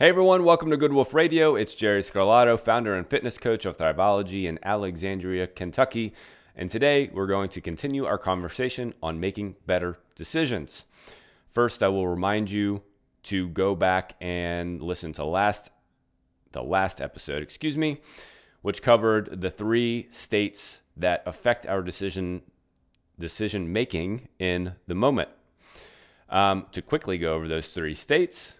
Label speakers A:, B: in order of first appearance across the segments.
A: Hey everyone, welcome to Good Wolf Radio. It's Jerry Scarlato, founder and fitness coach of Thriveology in Alexandria, Kentucky. And today we're going to continue our conversation on making better decisions. First, I will remind you to go back and listen to last the last episode, excuse me, which covered the three states that affect our decision decision making in the moment. Um, to quickly go over those three states,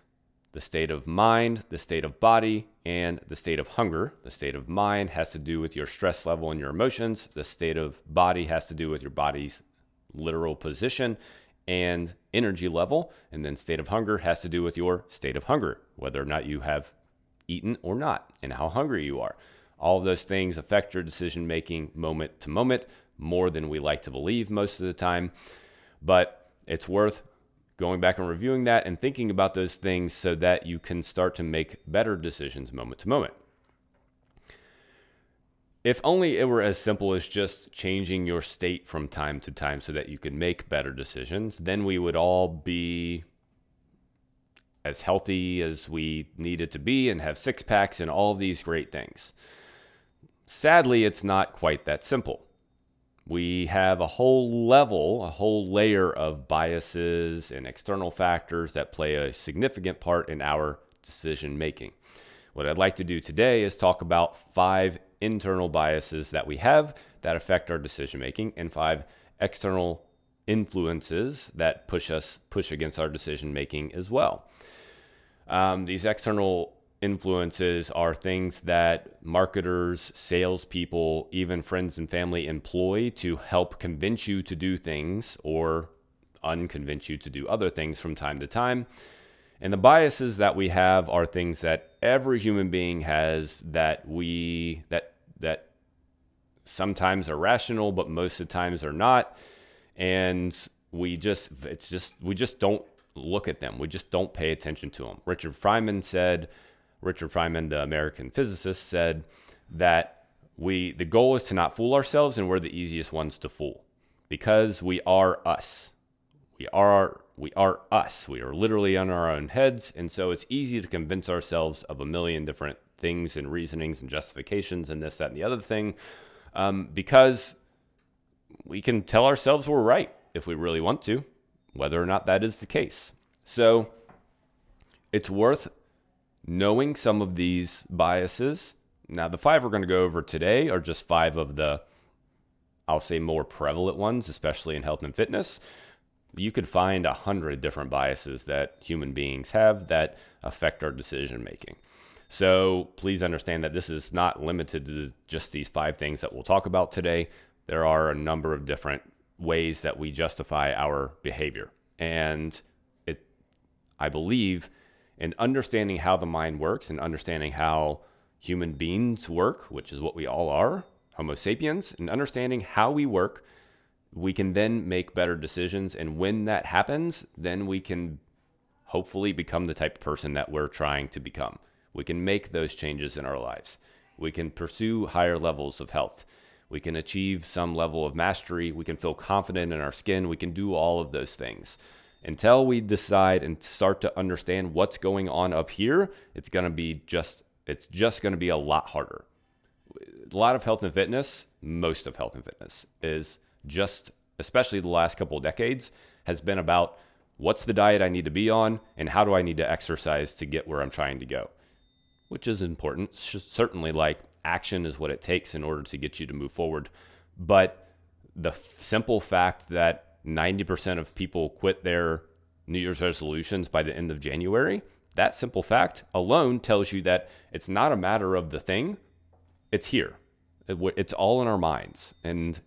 A: the state of mind, the state of body, and the state of hunger. The state of mind has to do with your stress level and your emotions. The state of body has to do with your body's literal position and energy level. And then state of hunger has to do with your state of hunger, whether or not you have eaten or not, and how hungry you are. All of those things affect your decision making moment to moment more than we like to believe most of the time. But it's worth going back and reviewing that and thinking about those things so that you can start to make better decisions moment to moment. If only it were as simple as just changing your state from time to time so that you could make better decisions, then we would all be as healthy as we needed to be and have six packs and all of these great things. Sadly, it's not quite that simple we have a whole level, a whole layer of biases and external factors that play a significant part in our decision making. What I'd like to do today is talk about five internal biases that we have that affect our decision making and five external influences that push us push against our decision making as well. Um, these external influences are things that marketers, salespeople, even friends and family employ to help convince you to do things or unconvince you to do other things from time to time. And the biases that we have are things that every human being has that we that that sometimes are rational, but most of the times are not. And we just it's just we just don't look at them. We just don't pay attention to them. Richard Feynman said Richard Feynman, the American physicist, said that we the goal is to not fool ourselves, and we're the easiest ones to fool because we are us. We are we are us. We are literally on our own heads, and so it's easy to convince ourselves of a million different things and reasonings and justifications and this, that, and the other thing, um, because we can tell ourselves we're right if we really want to, whether or not that is the case. So it's worth knowing some of these biases. Now, the five we're going to go over today are just five of the, I'll say, more prevalent ones, especially in health and fitness. You could find a hundred different biases that human beings have that affect our decision making. So please understand that this is not limited to just these five things that we'll talk about today. There are a number of different ways that we justify our behavior. And it, I believe, and understanding how the mind works and understanding how human beings work, which is what we all are, Homo sapiens, and understanding how we work, we can then make better decisions. And when that happens, then we can hopefully become the type of person that we're trying to become. We can make those changes in our lives. We can pursue higher levels of health. We can achieve some level of mastery. We can feel confident in our skin. We can do all of those things until we decide and start to understand what's going on up here, it's going to be just it's just going to be a lot harder. A lot of health and fitness, most of health and fitness is just especially the last couple of decades has been about what's the diet I need to be on and how do I need to exercise to get where I'm trying to go. Which is important. Certainly like action is what it takes in order to get you to move forward. But the simple fact that 90% of people quit their New Year's resolutions by the end of January, that simple fact alone tells you that it's not a matter of the thing, it's here. It's all in our minds. And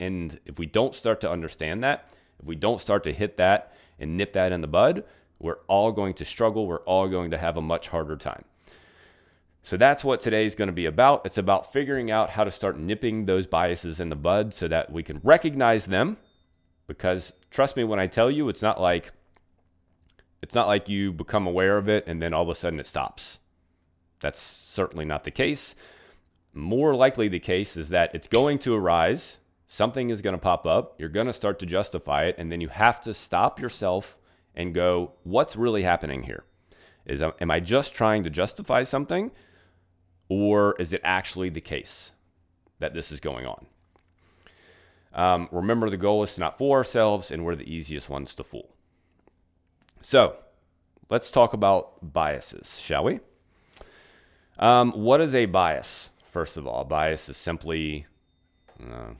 A: and if we don't start to understand that, if we don't start to hit that and nip that in the bud, we're all going to struggle. We're all going to have a much harder time. So that's what today is going to be about. It's about figuring out how to start nipping those biases in the bud so that we can recognize them because trust me when I tell you, it's not like it's not like you become aware of it and then all of a sudden it stops. That's certainly not the case. More likely, the case is that it's going to arise, something is going to pop up, you're going to start to justify it, and then you have to stop yourself and go, what's really happening here? Is am I just trying to justify something or is it actually the case that this is going on? Um, remember, the goal is to not fool ourselves, and we're the easiest ones to fool. So, let's talk about biases, shall we? Um, what is a bias? First of all, a bias is simply, uh,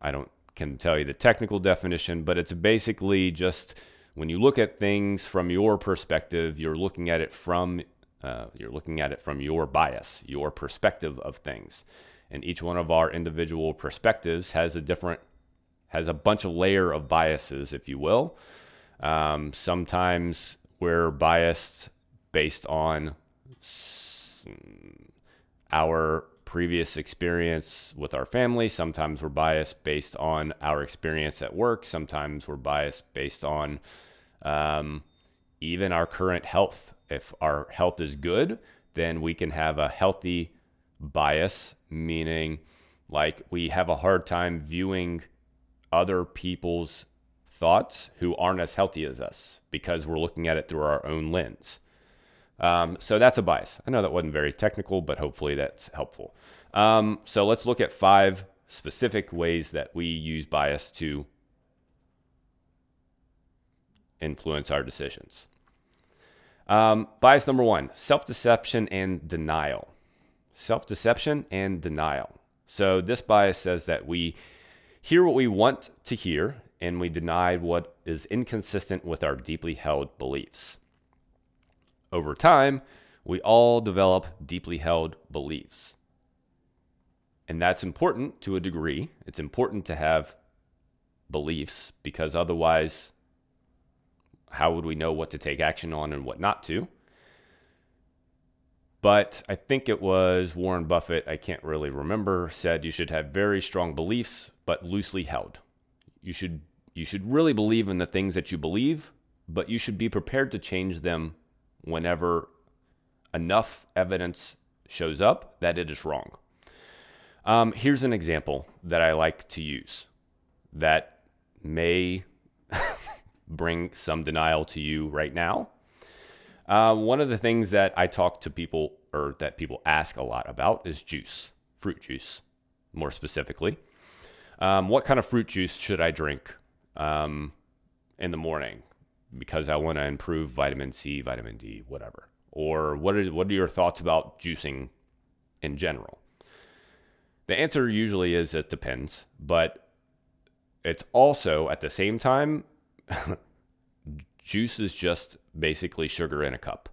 A: I don't can tell you the technical definition, but it's basically just when you look at things from your perspective, you're looking at it from uh, you're looking at it from your bias, your perspective of things, and each one of our individual perspectives has a different has a bunch of layer of biases, if you will. Um, sometimes we're biased based on our previous experience with our family. Sometimes we're biased based on our experience at work. Sometimes we're biased based on um, even our current health. If our health is good, then we can have a healthy bias, meaning like we have a hard time viewing other people's thoughts who aren't as healthy as us because we're looking at it through our own lens. Um, so that's a bias. I know that wasn't very technical, but hopefully that's helpful. Um, so let's look at five specific ways that we use bias to influence our decisions. Um, bias number one self deception and denial. Self deception and denial. So this bias says that we hear what we want to hear and we deny what is inconsistent with our deeply held beliefs. Over time, we all develop deeply held beliefs. And that's important to a degree. It's important to have beliefs because otherwise, how would we know what to take action on and what not to? But I think it was Warren Buffett, I can't really remember, said you should have very strong beliefs, but loosely held. You should, you should really believe in the things that you believe, but you should be prepared to change them whenever enough evidence shows up that it is wrong. Um, here's an example that I like to use that may bring some denial to you right now. Uh, one of the things that I talk to people or that people ask a lot about is juice, fruit juice, more specifically. Um, what kind of fruit juice should I drink um, in the morning? because I want to improve vitamin C, vitamin D, whatever? Or what are, what are your thoughts about juicing in general? The answer usually is it depends, but it's also at the same time, juice is just basically sugar in a cup,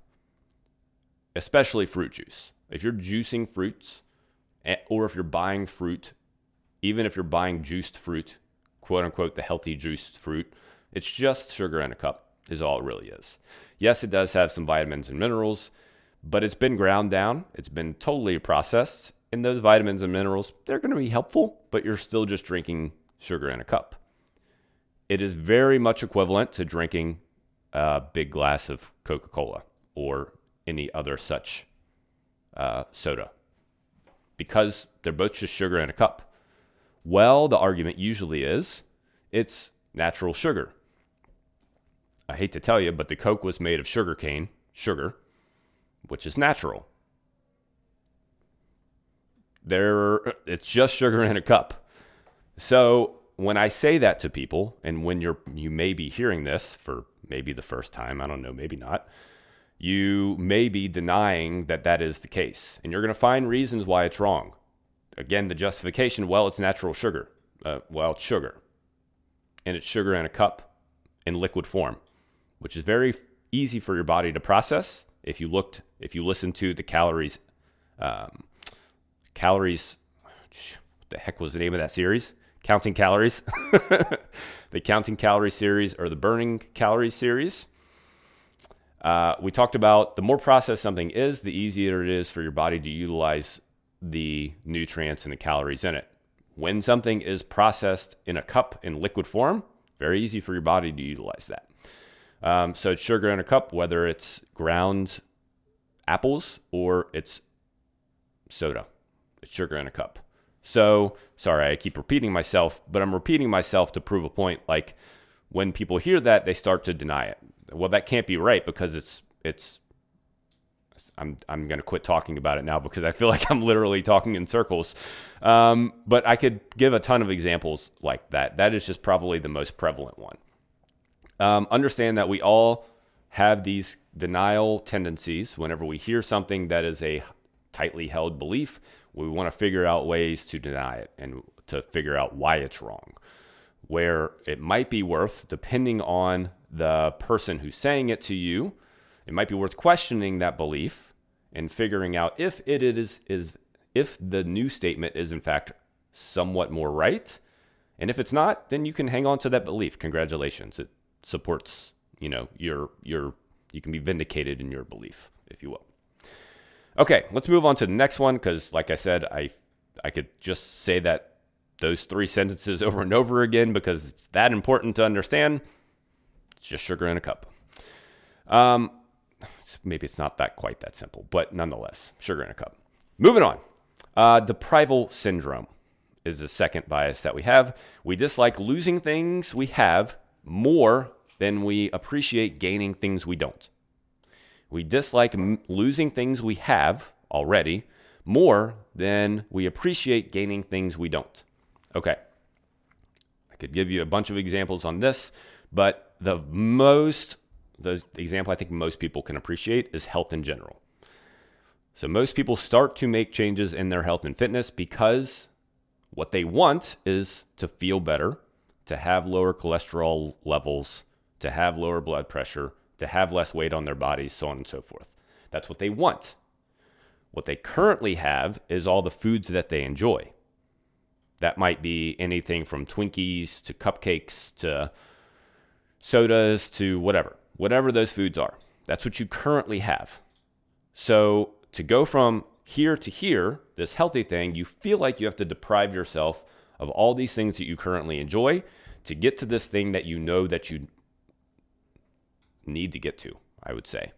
A: especially fruit juice. If you're juicing fruits, eh, or if you're buying fruit, even if you're buying juiced fruit, quote unquote, the healthy juiced fruit, it's just sugar in a cup, is all it really is. Yes, it does have some vitamins and minerals, but it's been ground down, it's been totally processed, and those vitamins and minerals, they're going to be helpful, but you're still just drinking sugar in a cup. It is very much equivalent to drinking a big glass of Coca Cola or any other such uh, soda because they're both just sugar in a cup. Well, the argument usually is it's natural sugar. I hate to tell you, but the Coke was made of sugar cane, sugar, which is natural. There, it's just sugar in a cup. So when I say that to people, and when you're you may be hearing this for maybe the first time, I don't know, maybe not, you may be denying that that is the case, and you're going to find reasons why it's wrong. Again, the justification: well, it's natural sugar. Uh, well, it's sugar, and it's sugar in a cup in liquid form which is very easy for your body to process. If you looked, if you listened to the calories, um, calories, what the heck was the name of that series? Counting Calories, the Counting Calorie series or the Burning Calories series. Uh, we talked about the more processed something is, the easier it is for your body to utilize the nutrients and the calories in it. When something is processed in a cup in liquid form, very easy for your body to utilize that. Um, so it's sugar in a cup, whether it's ground apples or it's soda. It's sugar in a cup. So sorry, I keep repeating myself, but I'm repeating myself to prove a point. Like when people hear that, they start to deny it. Well, that can't be right because it's it's I'm I'm going to quit talking about it now because I feel like I'm literally talking in circles. Um, but I could give a ton of examples like that. That is just probably the most prevalent one. Um, understand that we all have these denial tendencies. Whenever we hear something that is a tightly held belief, we want to figure out ways to deny it and to figure out why it's wrong. Where it might be worth, depending on the person who's saying it to you, it might be worth questioning that belief and figuring out if it is is if the new statement is in fact somewhat more right. And if it's not, then you can hang on to that belief. Congratulations. It supports, you know, your your you can be vindicated in your belief, if you will. Okay, let's move on to the next one because like I said, I I could just say that those three sentences over and over again because it's that important to understand. It's just sugar in a cup. Um, maybe it's not that quite that simple, but nonetheless, sugar in a cup. Moving on. Uh, deprival syndrome is the second bias that we have. We dislike losing things we have more than we appreciate gaining things we don't. We dislike m- losing things we have already more than we appreciate gaining things we don't. Okay. I could give you a bunch of examples on this, but the most the example I think most people can appreciate is health in general. So most people start to make changes in their health and fitness because what they want is to feel better, to have lower cholesterol levels, to have lower blood pressure, to have less weight on their bodies, so on and so forth. That's what they want. What they currently have is all the foods that they enjoy. That might be anything from Twinkies to cupcakes to sodas to whatever whatever those foods are. That's what you currently have. So to go from here to here, this healthy thing, you feel like you have to deprive yourself of all these things that you currently enjoy to get to this thing that you know that you need to get to, I would say.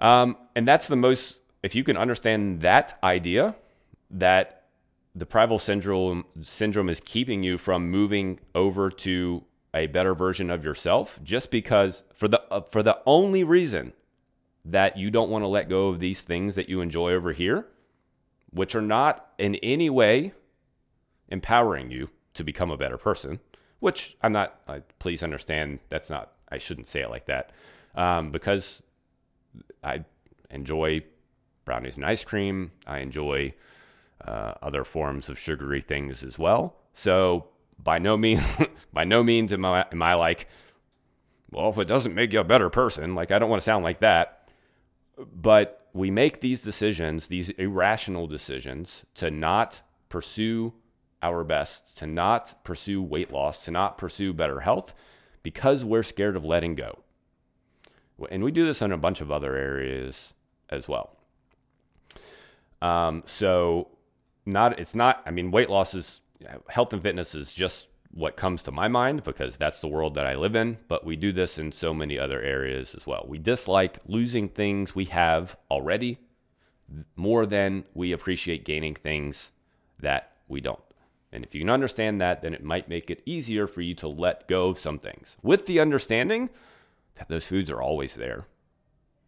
A: Um, and that's the most, if you can understand that idea, that deprival syndrome syndrome is keeping you from moving over to a better version of yourself just because for the uh, for the only reason that you don't want to let go of these things that you enjoy over here which are not in any way empowering you to become a better person which i'm not uh, please understand that's not i shouldn't say it like that um, because i enjoy brownies and ice cream. I enjoy uh, other forms of sugary things as well. So by no means by no means am I, am I like well if it doesn't make you a better person like i don't want to sound like that. But we make these decisions these irrational decisions to not pursue our best to not pursue weight loss to not pursue better health because we're scared of letting go and we do this in a bunch of other areas as well um, so not it's not i mean weight loss is health and fitness is just what comes to my mind because that's the world that I live in, but we do this in so many other areas as well. We dislike losing things we have already more than we appreciate gaining things that we don't. And if you can understand that, then it might make it easier for you to let go of some things with the understanding that those foods are always there.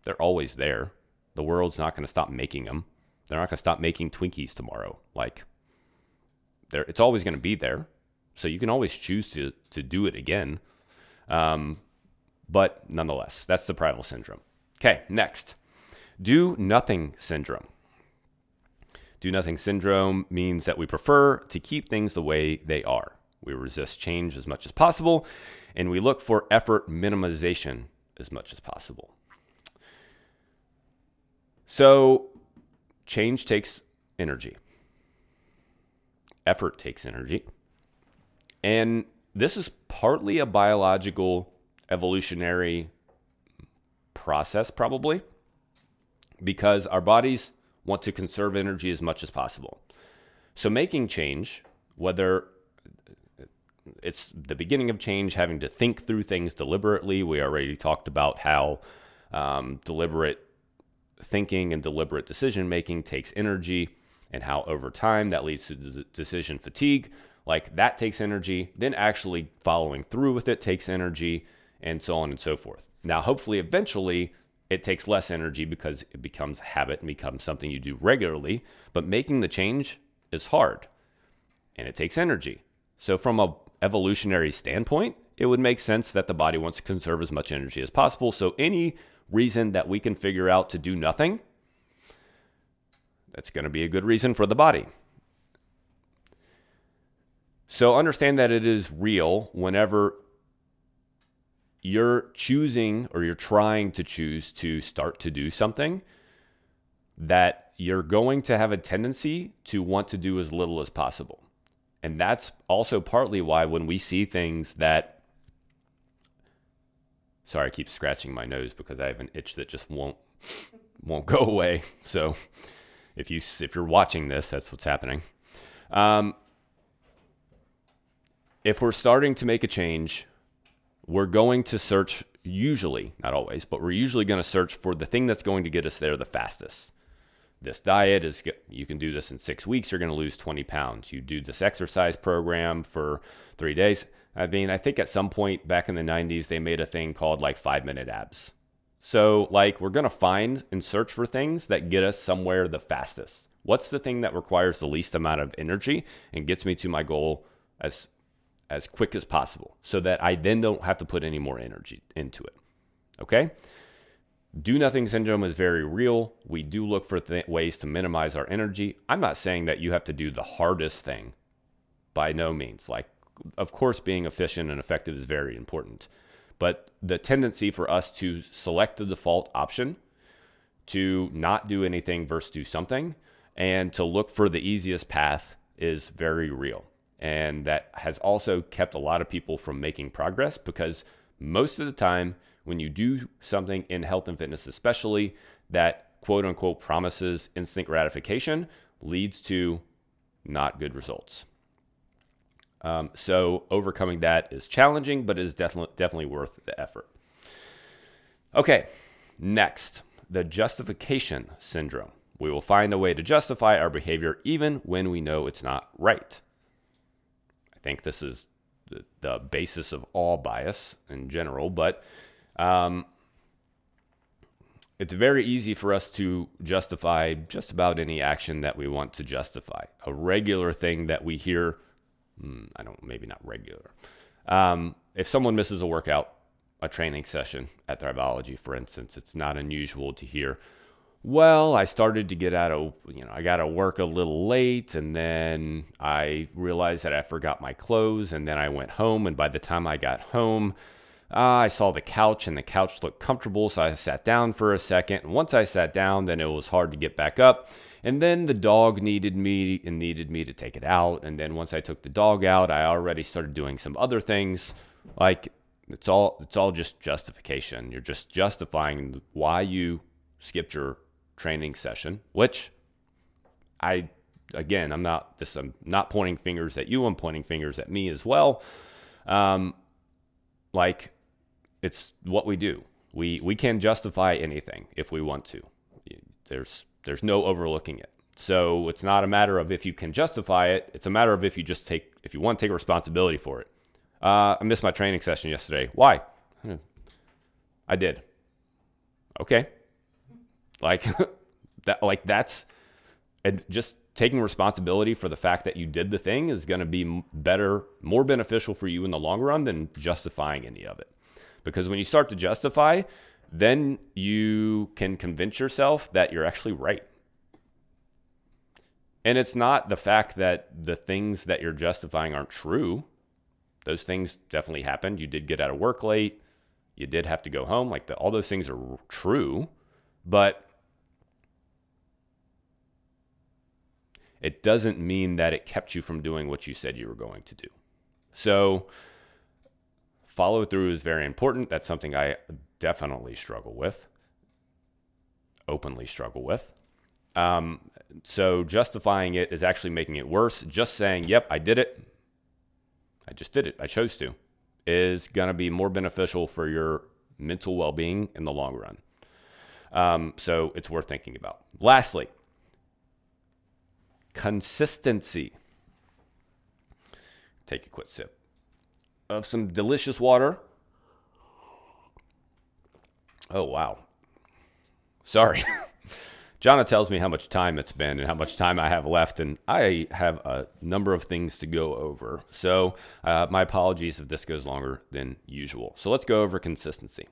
A: They're always there. The world's not going to stop making them. They're not going to stop making Twinkies tomorrow. Like, there it's always going to be there. So you can always choose to to do it again. Um, but nonetheless, that's the deprival syndrome. Okay, next. Do nothing syndrome. Do nothing syndrome means that we prefer to keep things the way they are. We resist change as much as possible, and we look for effort minimization as much as possible. So, change takes energy effort takes energy. And this is partly a biological evolutionary process, probably, because our bodies want to conserve energy as much as possible. So, making change, whether it's the beginning of change, having to think through things deliberately, we already talked about how um, deliberate thinking and deliberate decision making takes energy and how over time that leads to decision fatigue. Like that takes energy, then actually following through with it takes energy, and so on and so forth. Now, hopefully, eventually, it takes less energy because it becomes habit and becomes something you do regularly. But making the change is hard and it takes energy. So, from a evolutionary standpoint, it would make sense that the body wants to conserve as much energy as possible. So, any reason that we can figure out to do nothing, that's going to be a good reason for the body. So, understand that it is real whenever you're choosing or you're trying to choose to start to do something that you're going to have a tendency to want to do as little as possible. And that's also partly why when we see things that sorry, I keep scratching my nose because I have an itch that just won't won't go away. So if you if you're watching this, that's what's happening. Um, if we're starting to make a change, we're going to search usually, not always, but we're usually going to search for the thing that's going to get us there the fastest. This diet is you can do this in six weeks you're going to lose 20 pounds. You do this exercise program for three days. I mean i think at some point back in the 90s they made a thing called like five minute abs. So like we're going to find and search for things that get us somewhere the fastest. What's the thing that requires the least amount of energy and gets me to my goal as as quick as possible so that i then don't have to put any more energy into it okay do nothing syndrome is very real. We do look for th- ways to minimize our energy. I'm not saying that you have to do the hardest thing by no means. Like, of course, being efficient and effective is very important. But the tendency for us to select the default option, to not do anything versus do something, and to look for the easiest path is very real. And that has also kept a lot of people from making progress because most of the time, when you do something in health and fitness, especially that quote unquote promises instant gratification, leads to not good results. Um, so overcoming that is challenging, but it is definitely definitely worth the effort. Okay, next, the justification syndrome. We will find a way to justify our behavior even when we know it's not right. Think this is the, the basis of all bias in general, but um, it's very easy for us to justify just about any action that we want to justify. A regular thing that we hear, hmm, I don't, maybe not regular. Um, if someone misses a workout, a training session at Thriveology, for instance, it's not unusual to hear, well, I started to get out of, you know, I got to work a little late and then I realized that I forgot my clothes and then I went home. And by the time I got home, uh, I saw the couch and the couch looked comfortable, so I sat down for a second. And once I sat down, then it was hard to get back up. And then the dog needed me and needed me to take it out. And then once I took the dog out, I already started doing some other things. Like it's all it's all just justification. You're just justifying why you skipped your training session, which I again, I'm not this I'm not pointing fingers at you, I'm pointing fingers at me as well. Um, like it's what we do. We we can justify anything if we want to. There's there's no overlooking it. So it's not a matter of if you can justify it. It's a matter of if you just take if you want to take responsibility for it. Uh, I missed my training session yesterday. Why? I did. Okay. Like that. Like that's and just taking responsibility for the fact that you did the thing is going to be better, more beneficial for you in the long run than justifying any of it. Because when you start to justify, then you can convince yourself that you're actually right. And it's not the fact that the things that you're justifying aren't true. Those things definitely happened. You did get out of work late. You did have to go home. Like the, all those things are true. But it doesn't mean that it kept you from doing what you said you were going to do. So, Follow through is very important. That's something I definitely struggle with, openly struggle with. Um, so justifying it is actually making it worse. Just saying, yep, I did it. I just did it. I chose to, is going to be more beneficial for your mental well being in the long run. Um, so it's worth thinking about. Lastly, consistency. Take a quick sip of some delicious water. Oh, wow. Sorry. Jonna tells me how much time it's been and how much time I have left, and I have a number of things to go over. So, uh, my apologies if this goes longer than usual. So, let's go over consistency.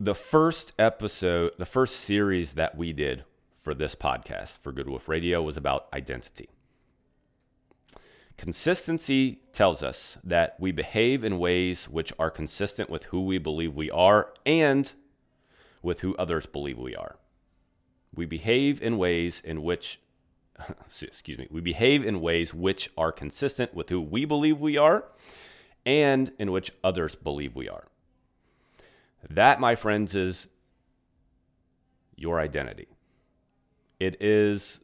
A: The first episode, the first series that we did for this podcast for Good Wolf Radio was about identity. Consistency tells us that we behave in ways which are consistent with who we believe we are and with who others believe we are. We behave in ways in which, excuse me, we behave in ways which are consistent with who we believe we are and in which others believe we are. That, my friends, is your identity. It is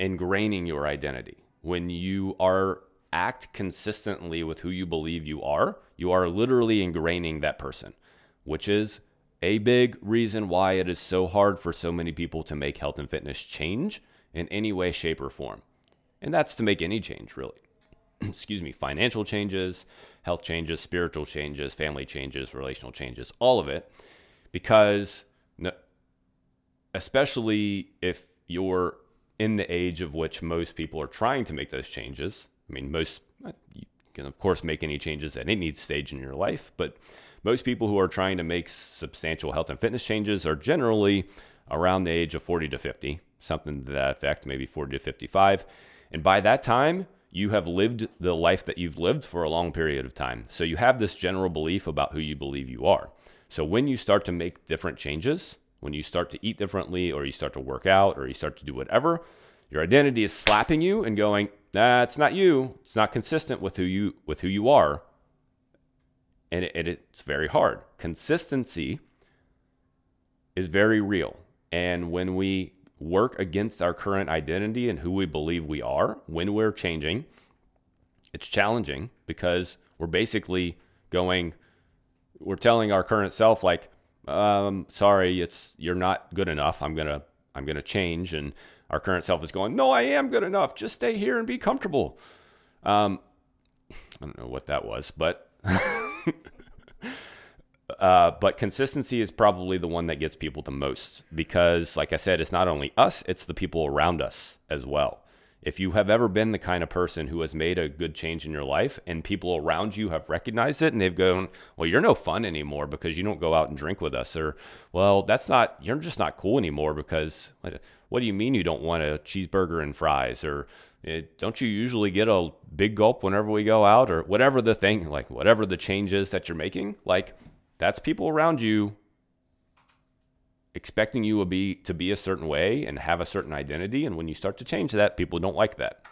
A: ingraining your identity. When you are act consistently with who you believe you are, you are literally ingraining that person, which is a big reason why it is so hard for so many people to make health and fitness change in any way, shape, or form. And that's to make any change, really. Excuse me, financial changes, health changes, spiritual changes, family changes, relational changes, all of it. Because, especially if you're in the age of which most people are trying to make those changes, I mean, most, you can, of course, make any changes at any stage in your life, but most people who are trying to make substantial health and fitness changes are generally around the age of 40 to 50, something to that effect, maybe 40 to 55. And by that time, you have lived the life that you've lived for a long period of time. So you have this general belief about who you believe you are. So when you start to make different changes, when you start to eat differently, or you start to work out, or you start to do whatever, your identity is slapping you and going, "That's not you. It's not consistent with who you with who you are." and, it, it's very hard. Consistency is very real. And when we work against our current identity and who we believe we are, when we're changing, it's challenging because we're basically going, we're telling our current self, like, um, sorry, it's you're not good enough. I'm gonna I'm gonna change, and our current self is going, no, I am good enough. Just stay here and be comfortable. Um, I don't know what that was, but uh, but consistency is probably the one that gets people the most because, like I said, it's not only us, it's the people around us as well. If you have ever been the kind of person who has made a good change in your life and people around you have recognized it and they've gone, Well, you're no fun anymore because you don't go out and drink with us, or, Well, that's not, you're just not cool anymore because what do you mean you don't want a cheeseburger and fries? Or, it, don't you usually get a big gulp whenever we go out or whatever the thing like whatever the change is that you're making like that's people around you expecting you to be to be a certain way and have a certain identity. And when you start to change that people don't like that.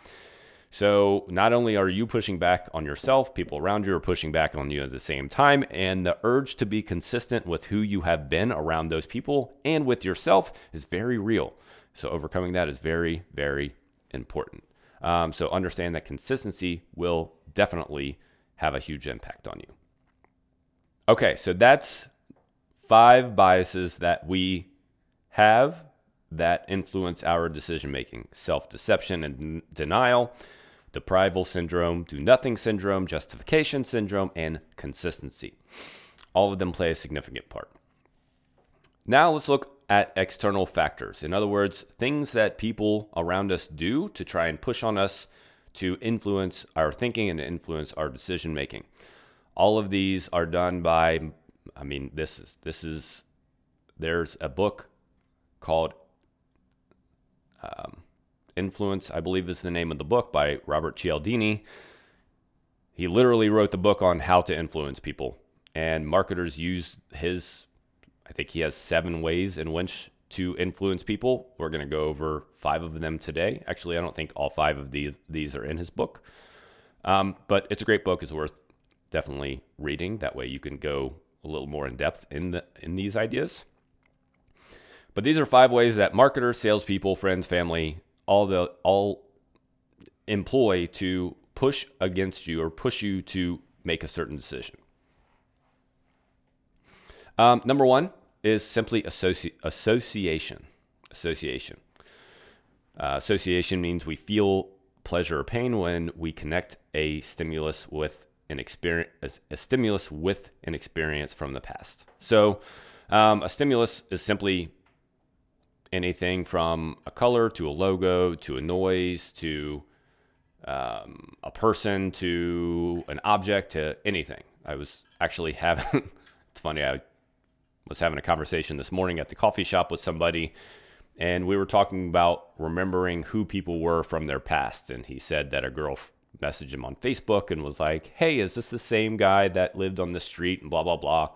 A: So not only are you pushing back on yourself people around you are pushing back on you at the same time. And the urge to be consistent with who you have been around those people and with yourself is very real. So overcoming that is very very important. Um, so understand that consistency will definitely have a huge impact on you. Okay, so that's five biases that we have that influence our decision making self deception and denial, deprival syndrome, do nothing syndrome, justification syndrome, and consistency. All of them play a significant part. Now let's look at external factors. In other words, things that people around us do to try and push on us to influence our thinking and influence our decision making. All of these are done by I mean this is this is there's a book called um, Influence, I believe is the name of the book by Robert Cialdini. He literally wrote the book on how to influence people, and marketers use his I think he has seven ways in which to influence people. We're going to go over five of them today. Actually, I don't think all five of these these are in his book, um, but it's a great book. It's worth definitely reading. That way, you can go a little more in depth in the in these ideas. But these are five ways that marketers, salespeople, friends, family, all the all employ to push against you or push you to make a certain decision. Um, number one, is simply associ- association. Association. Uh, association means we feel pleasure or pain when we connect a stimulus with an experience, a, a stimulus with an experience from the past. So, um, a stimulus is simply anything from a color to a logo to a noise to um, a person to an object to anything. I was actually having, it's funny, I was having a conversation this morning at the coffee shop with somebody, and we were talking about remembering who people were from their past. And he said that a girl messaged him on Facebook and was like, Hey, is this the same guy that lived on the street and blah, blah, blah.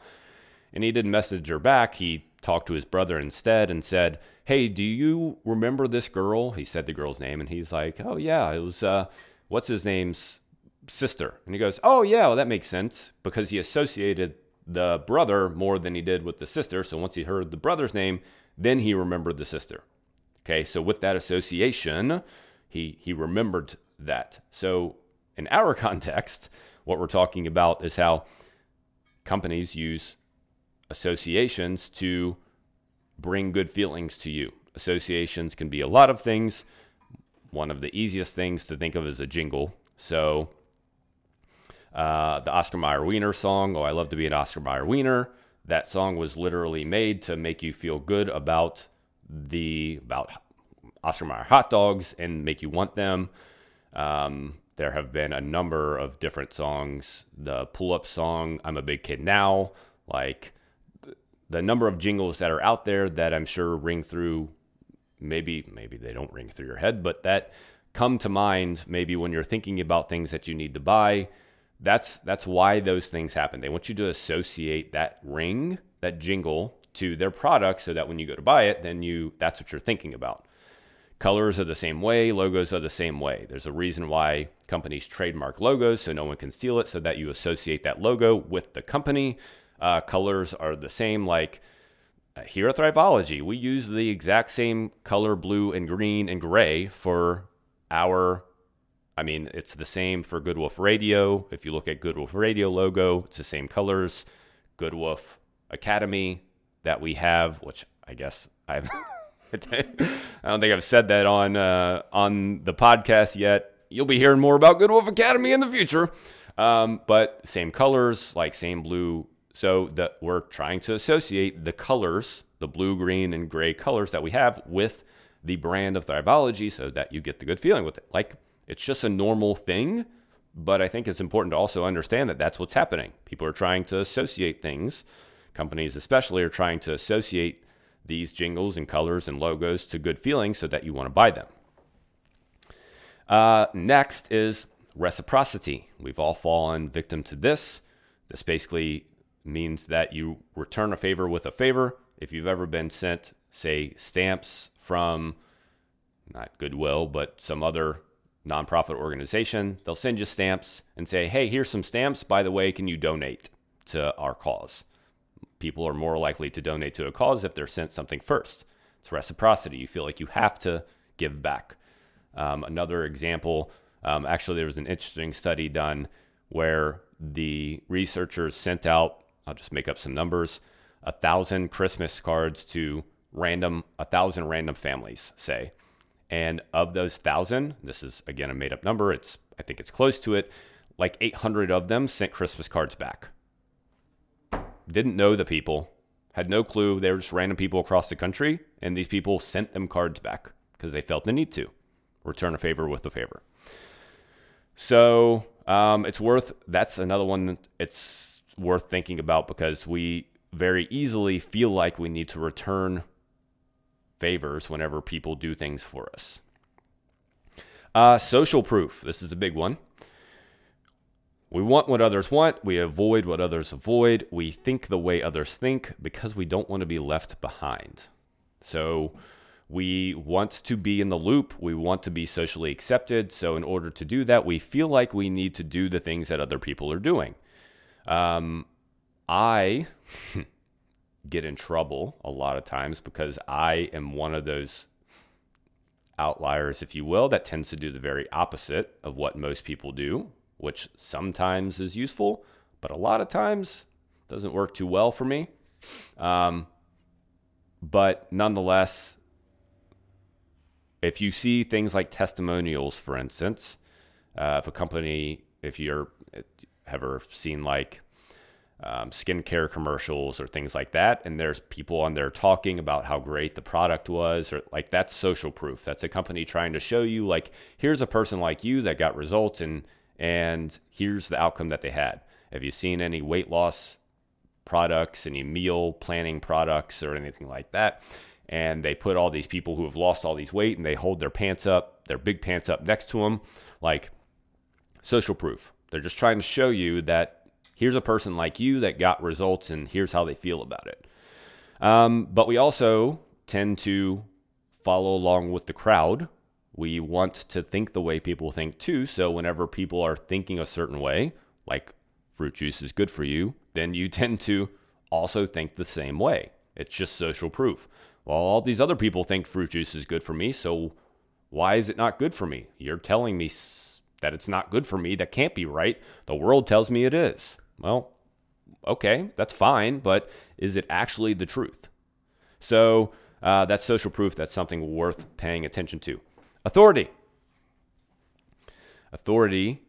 A: And he didn't message her back. He talked to his brother instead and said, Hey, do you remember this girl? He said the girl's name, and he's like, Oh, yeah, it was, uh, what's his name's sister? And he goes, Oh, yeah, well, that makes sense because he associated the brother more than he did with the sister. So once he heard the brother's name, then he remembered the sister. Okay, so with that association, he, he remembered that. So in our context, what we're talking about is how companies use associations to bring good feelings to you. Associations can be a lot of things. One of the easiest things to think of is a jingle. So, uh, the Oscar Mayer Wiener song, Oh, I Love to Be an Oscar Mayer Wiener. That song was literally made to make you feel good about the about Oscar Mayer hot dogs and make you want them. Um, there have been a number of different songs. The pull up song, I'm a Big Kid Now, like the number of jingles that are out there that I'm sure ring through maybe maybe they don't ring through your head, but that come to mind maybe when you're thinking about things that you need to buy. That's that's why those things happen. They want you to associate that ring, that jingle to their product so that when you go to buy it, then you that's what you're thinking about. Colors are the same way, logos are the same way. There's a reason why companies trademark logos so no one can steal it so that you associate that logo with the company uh, colors are the same. Like uh, here at Thriveology, we use the exact same color blue and green and gray for our. I mean, it's the same for Good Wolf Radio. If you look at Good Wolf Radio logo, it's the same colors. Good Wolf Academy that we have, which I guess I've. I don't think I've said that on uh, on the podcast yet. You'll be hearing more about Good Wolf Academy in the future. Um, but same colors, like same blue so that we're trying to associate the colors, the blue, green, and gray colors that we have with the brand of Thriveology so that you get the good feeling with it. Like it's just a normal thing, but I think it's important to also understand that that's what's happening. People are trying to associate things. Companies, especially, are trying to associate these jingles and colors and logos to good feelings so that you want to buy them. Uh, next is reciprocity. We've all fallen victim to this. This basically means that you return a favor with a favor. If you've ever been sent, say, stamps from not Goodwill, but some other nonprofit organization, they'll send you stamps and say, hey, here's some stamps. By the way, can you donate to our cause? People are more likely to donate to a cause if they're sent something first. It's reciprocity. You feel like you have to give back. Um, another example, um, actually, there was an interesting study done where the researchers sent out I'll just make up some numbers, a thousand Christmas cards to random, a thousand random families, say. And of those thousand, this is again a made up number, it's, I think it's close to it, like 800 of them sent Christmas cards back. Didn't know the people, had no clue. They were just random people across the country, and these people sent them cards back because they felt the need to return a favor with a favor. So um, it's worth, that's another one. That it's worth thinking about because we very easily feel like we need to return favors whenever people do things for us. Uh, social proof. This is a big one. We want what others want. We avoid what others avoid. We think the way others think because we don't want to be left behind. So we want to be in the loop. We want to be socially accepted. So, in order to do that, we feel like we need to do the things that other people are doing. Um, I get in trouble a lot of times because I am one of those outliers, if you will, that tends to do the very opposite of what most people do, which sometimes is useful, but a lot of times doesn't work too well for me. Um, but nonetheless, if you see things like testimonials, for instance, uh, if a company, if you're ever seen like um, skincare commercials or things like that, and there's people on there talking about how great the product was, or like that's social proof. That's a company trying to show you like here's a person like you that got results, and and here's the outcome that they had. Have you seen any weight loss products, any meal planning products, or anything like that? And they put all these people who have lost all these weight, and they hold their pants up, their big pants up next to them, like social proof. They're just trying to show you that here's a person like you that got results and here's how they feel about it. Um, but we also tend to follow along with the crowd. We want to think the way people think too. So whenever people are thinking a certain way, like fruit juice is good for you, then you tend to also think the same way. It's just social proof. Well, all these other people think fruit juice is good for me, so why is it not good for me? You're telling me that it's not good for me. That can't be right. The world tells me it is. Well, okay, that's fine, but is it actually the truth? So uh, that's social proof. That's something worth paying attention to. Authority. Authority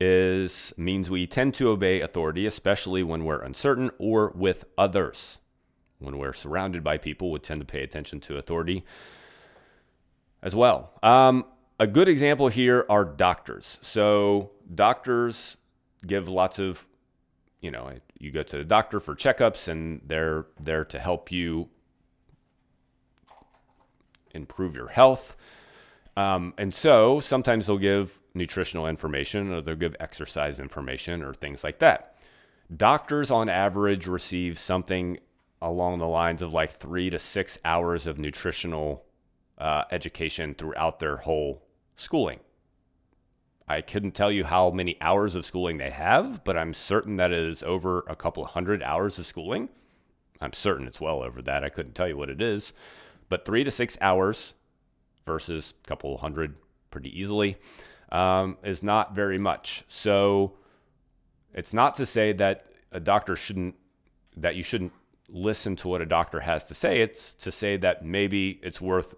A: is means we tend to obey authority, especially when we're uncertain or with others. When we're surrounded by people, we tend to pay attention to authority as well. Um, a good example here are doctors. So doctors give lots of you know, you go to the doctor for checkups and they're there to help you improve your health. Um, and so sometimes they'll give nutritional information or they'll give exercise information or things like that. Doctors on average receive something along the lines of like three to six hours of nutritional uh, education throughout their whole schooling. I couldn't tell you how many hours of schooling they have, but I'm certain that it is over a couple hundred hours of schooling. I'm certain it's well over that. I couldn't tell you what it is, but three to six hours versus a couple hundred pretty easily um, is not very much. So it's not to say that a doctor shouldn't, that you shouldn't listen to what a doctor has to say. It's to say that maybe it's worth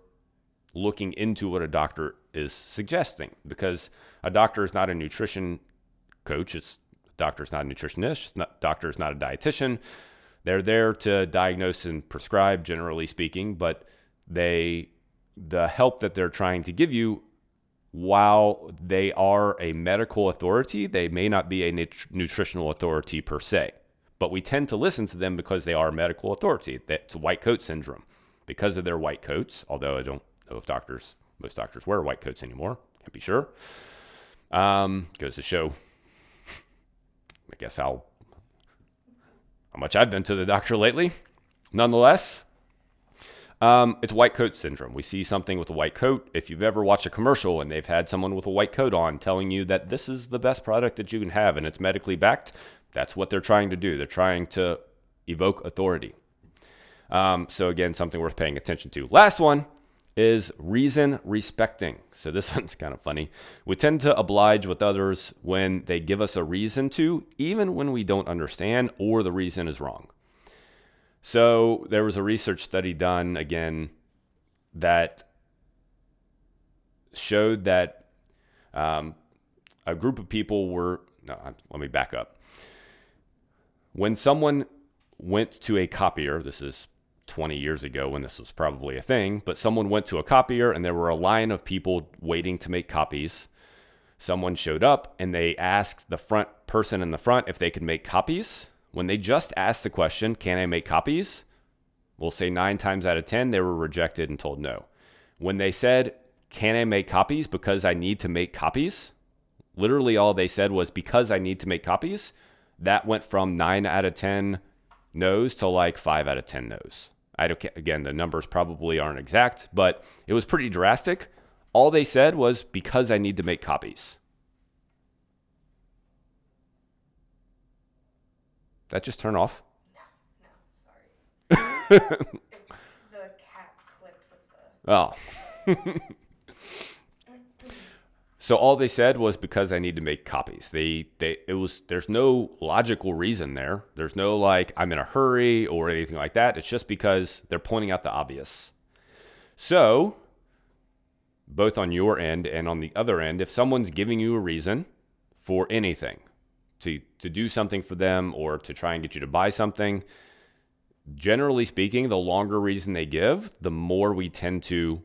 A: looking into what a doctor is suggesting because a doctor is not a nutrition coach. It's a doctor is not a nutritionist. It's not, doctor is not a dietitian. They're there to diagnose and prescribe, generally speaking, but they the help that they're trying to give you while they are a medical authority, they may not be a nut- nutritional authority per se. But we tend to listen to them because they are a medical authority. That's white coat syndrome. Because of their white coats, although I don't know if doctors, most doctors wear white coats anymore, can't be sure. Um, goes to show, I guess, how, how much I've been to the doctor lately. Nonetheless, um, it's white coat syndrome. We see something with a white coat. If you've ever watched a commercial and they've had someone with a white coat on telling you that this is the best product that you can have and it's medically backed, that's what they're trying to do. They're trying to evoke authority. Um, so, again, something worth paying attention to. Last one is reason respecting. So this one's kind of funny. We tend to oblige with others when they give us a reason to, even when we don't understand or the reason is wrong. So there was a research study done again that showed that um, a group of people were. No, let me back up. When someone went to a copier, this is 20 years ago when this was probably a thing, but someone went to a copier and there were a line of people waiting to make copies. Someone showed up and they asked the front person in the front if they could make copies. When they just asked the question, Can I make copies? We'll say nine times out of 10, they were rejected and told no. When they said, Can I make copies because I need to make copies? Literally all they said was, Because I need to make copies. That went from nine out of 10 no's to like five out of 10 no's. I don't, again, the numbers probably aren't exact, but it was pretty drastic. All they said was because I need to make copies. That just turn off?
B: No, no, sorry. the cat clicked with the.
A: Oh. So all they said was because I need to make copies. They they it was there's no logical reason there. There's no like I'm in a hurry or anything like that. It's just because they're pointing out the obvious. So both on your end and on the other end, if someone's giving you a reason for anything, to, to do something for them or to try and get you to buy something, generally speaking, the longer reason they give, the more we tend to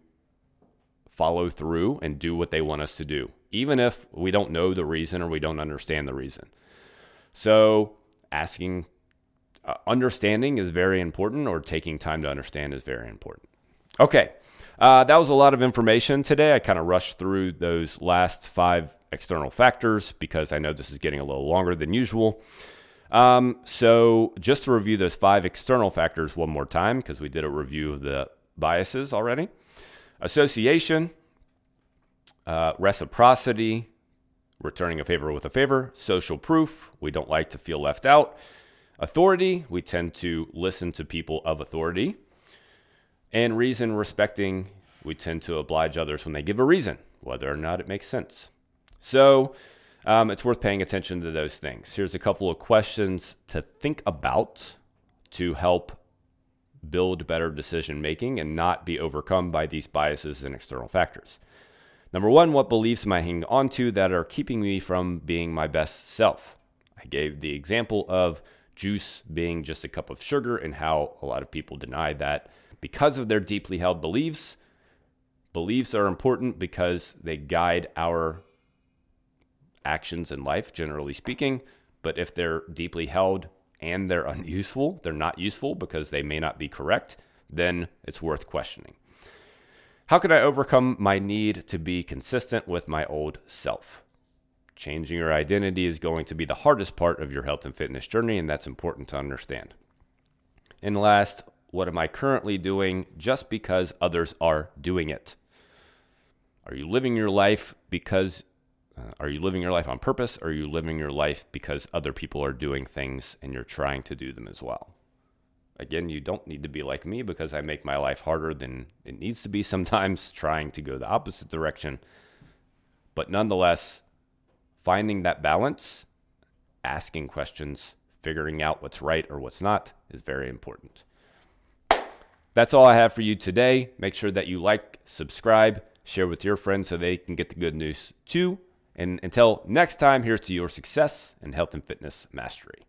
A: follow through and do what they want us to do, even if we don't know the reason or we don't understand the reason. So, asking, uh, understanding is very important, or taking time to understand is very important. Okay, uh, that was a lot of information today. I kind of rushed through those last five external factors because I know this is getting a little longer than usual. Um, so, just to review those five external factors one more time, because we did a review of the biases already association, uh, reciprocity, returning a favor with a favor, social proof, we don't like to feel left out, authority, we tend to listen to people of authority, and reason respecting, we tend to oblige others when they give a reason, whether or not it makes sense. So, um, it's worth paying attention to those things. Here's a couple of questions to think about to help build better decision making and not be overcome by these biases and external factors. Number one, what beliefs am I hanging on to that are keeping me from being my best self? I gave the example of juice being just a cup of sugar and how a lot of people deny that because of their deeply held beliefs. Beliefs are important because they guide our actions in life, generally speaking. But if they're deeply held and they're unuseful, they're not useful because they may not be correct, then it's worth questioning. How can I overcome my need to be consistent with my old self? Changing your identity is going to be the hardest part of your health and fitness journey, and that's important to understand. And last, what am I currently doing just because others are doing it? Are you living your life because uh, are you living your life on purpose or are you living your life because other people are doing things and you're trying to do them as well? Again, you don't need to be like me because I make my life harder than it needs to be sometimes, trying to go the opposite direction. But nonetheless, finding that balance, asking questions, figuring out what's right or what's not is very important. That's all I have for you today. Make sure that you like, subscribe, share with your friends so they can get the good news too. And until next time, here's to your success and health and fitness mastery.